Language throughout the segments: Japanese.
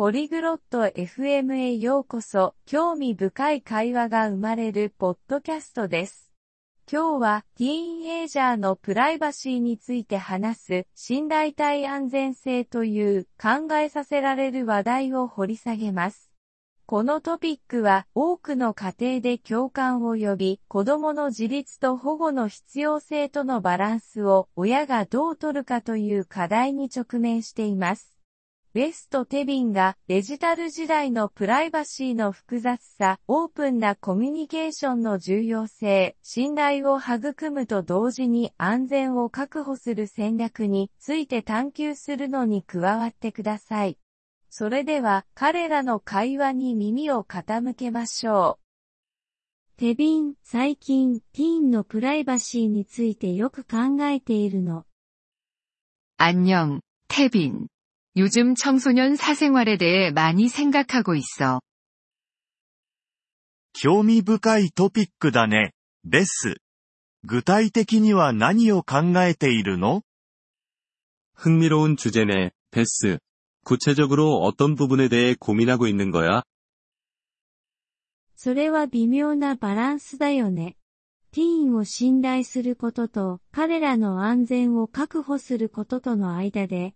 ポリグロット FM へようこそ、興味深い会話が生まれるポッドキャストです。今日は、ティーンエイジャーのプライバシーについて話す、信頼体安全性という考えさせられる話題を掘り下げます。このトピックは多くの家庭で共感を呼び、子供の自立と保護の必要性とのバランスを親がどう取るかという課題に直面しています。ベスト・テビンがデジタル時代のプライバシーの複雑さ、オープンなコミュニケーションの重要性、信頼を育むと同時に安全を確保する戦略について探求するのに加わってください。それでは彼らの会話に耳を傾けましょう。テビン、最近、ティーンのプライバシーについてよく考えているの。안 녕テビン。 요즘 청소년 사생활에 대해 많이 생각하고 있어. 興味深いトピックだね、ベス。具体的には何を考えているの 흥미로운 주제네, 베스. 구체적으로 어떤 부분에 대해 고민하고 있는 거야? それは微妙なバランスだよね。ティーンを信頼することと彼らの安全を確保することとの間で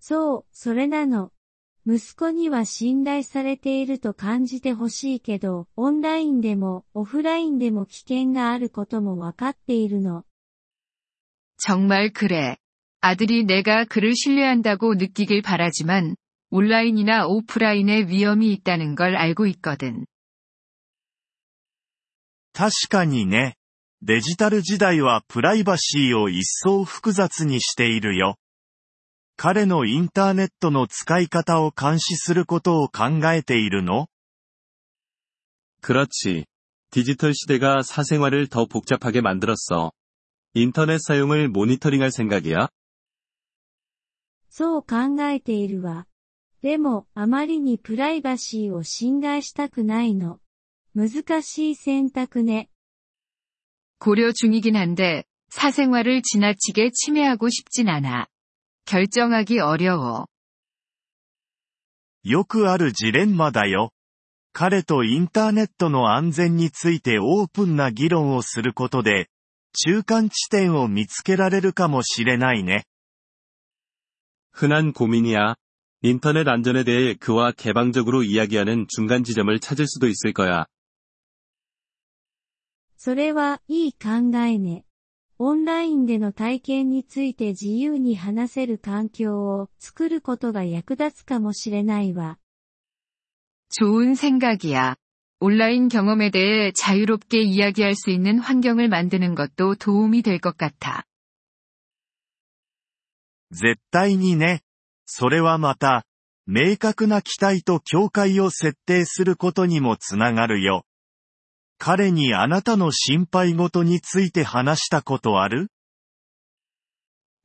そう、それなの。息子には信頼されていると感じてほしいけど、オンラインでもオフラインでも危険があることもわかっているの。정말그래아들이내가그를신뢰한다고느끼길바라지만온라인이나오프라인에위험이있다는걸알고있거든確かにね。デジタル時代はプライバシーを一層複雑にしているよ。 彼のインターネットの使い方を監視することを考えているの그렇지디지털시대가사생활을더복잡하게만들었어인터넷사용을모니터링할생각이야そう考えているわ。でも、あまりにプライバシーを侵害したくないの。難しい選択ね。고려중이긴한데사생활을지나치게침해하고싶진않아 결정하기어려워よくあるジレンマだよ。彼とインターネットの安全についてオープンな議論をすることで、中間地点を見つけられるかもしれないね。흔한고민이야인터넷안전에대해그와개방적으로이야기하는중간지점을찾을수도있을거야それはいい考えね。 オンラインでの体験について自由に話せる環境を作ることが役立つかもしれないわ。좋은생각이야온라인경험에대해자유롭게이야기할수있는환경을만드는것도도움이될것같아絶対にね。それはまた、明確な期待と境界を設定することにもつながるよ。 彼にあなたの心配事について話したことある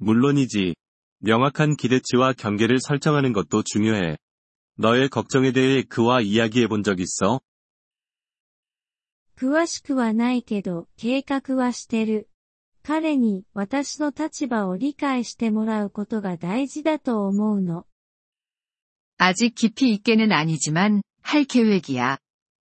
물론이지명확한기대치와경계를설정하는것도중요해너의걱정에대해그와이야기해본적있어詳しくはないけど、計画はしてる。彼に私の立場を理解してもらうことが大事だと思うの。아직깊이있게는아니지만할계획이야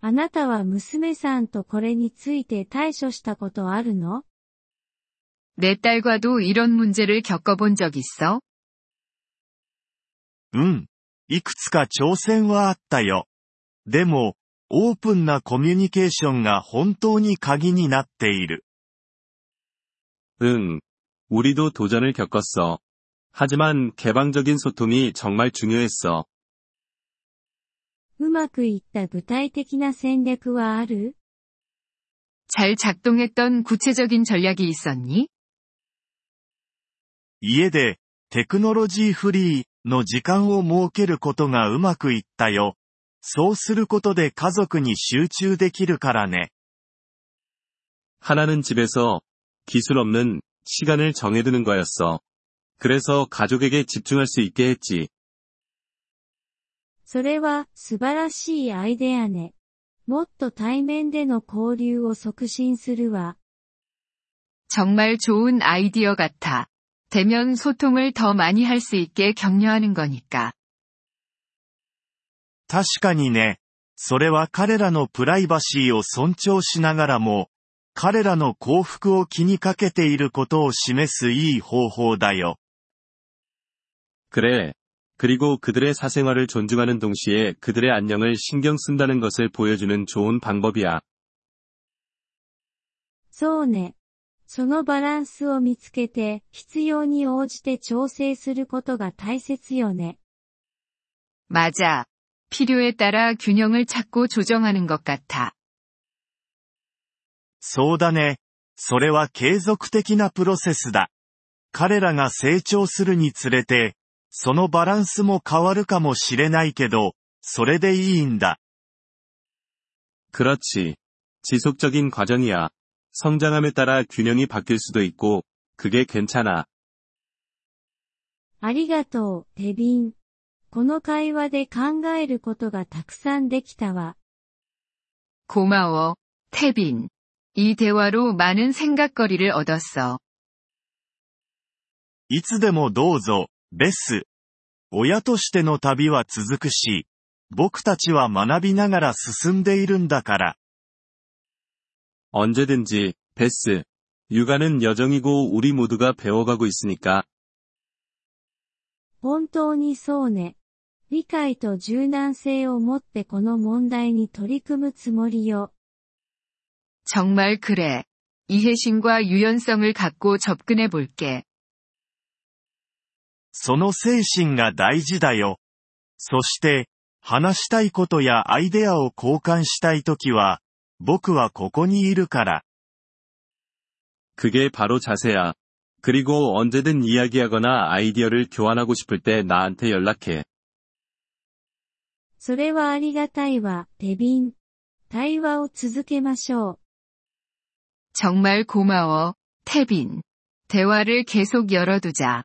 あなたは娘さんとこれについて対処したことあるの 내 딸과도 이런 문제를 겪어본 적 있어? うん。いくつか挑戦はあったよ。でも、オープンなコミュニケーションが本当に鍵になっている。 응. 우리도 도전을 겪었어. 하지만 개방적인 소통이 정말 중요했어. うまくいった具体的な戦略はある 잘 작동했던 구체적인 전략이 있었니? 家で、テクノロジーフリーの時間を設けることがうまくいったよ。そうすることで家族に集中できるからね。 하나는 집에서 기술 없는 시간을 정해두는 거였어. 그래서 가족에게 집중할 수 있게 했지. それは素晴らしいアイデアね。もっと対面での交流を促進するわ。 정말 좋은 아이디어 같아. 대면 소통을 더 많이 할 수 있게 격려하는 거니까. 確かにね。それは彼らのプライバシーを尊重しながらも、彼らの幸福を気にかけていることを示すいい方法だよ。 그래. 그리고 그들의 사생활을 존중하는 동시에 그들의 안녕을 신경 쓴다는 것을 보여주는 좋은 방법이야. そうね。そのバランスを見つけて、必要に応じて調整することが大切よね。 맞아. 필요에 따라 균형을 찾고 조정하는 것 같아. そうだね。それは継続的なプロセスだ。彼らが成長するにつれて、 そのバランスも変わるかもしれないけど、それでいいんだ。 그렇지. 지속적인 과정이야. 성장함에 따라 균형이 바뀔 수도 있고, 그게 괜찮아. ありがとう、テビン。この会話で考えることがたくさんできたわ。 고마워, 태빈. 이 대화로 많은 생각거리를 얻었어. いつでもどうぞ、 ベス。親としての旅は続くし、僕たちは学びながら進んでいるんだから。 언제든지, 베스. 육아는 여정이고 우리 모두가 배워가고 있으니까. 本当にそうね。理解と柔軟性を持ってこの問題に取り組むつもりよ。 정말 그래. 이해심과 유연성을 갖고 접근해 볼게. その精神が大事だよ。そして、話したいことやアイデアを交換したいときは、僕はここにいるから。 그게 바로 자세야. 그리고 언제든 이야기하거나 아이디어를 교환하고 싶을 때 나한테 연락해. それはありがたいわ、テビン。対話を続けましょう。 정말 고마워, 태빈. 대화를 계속 열어두자.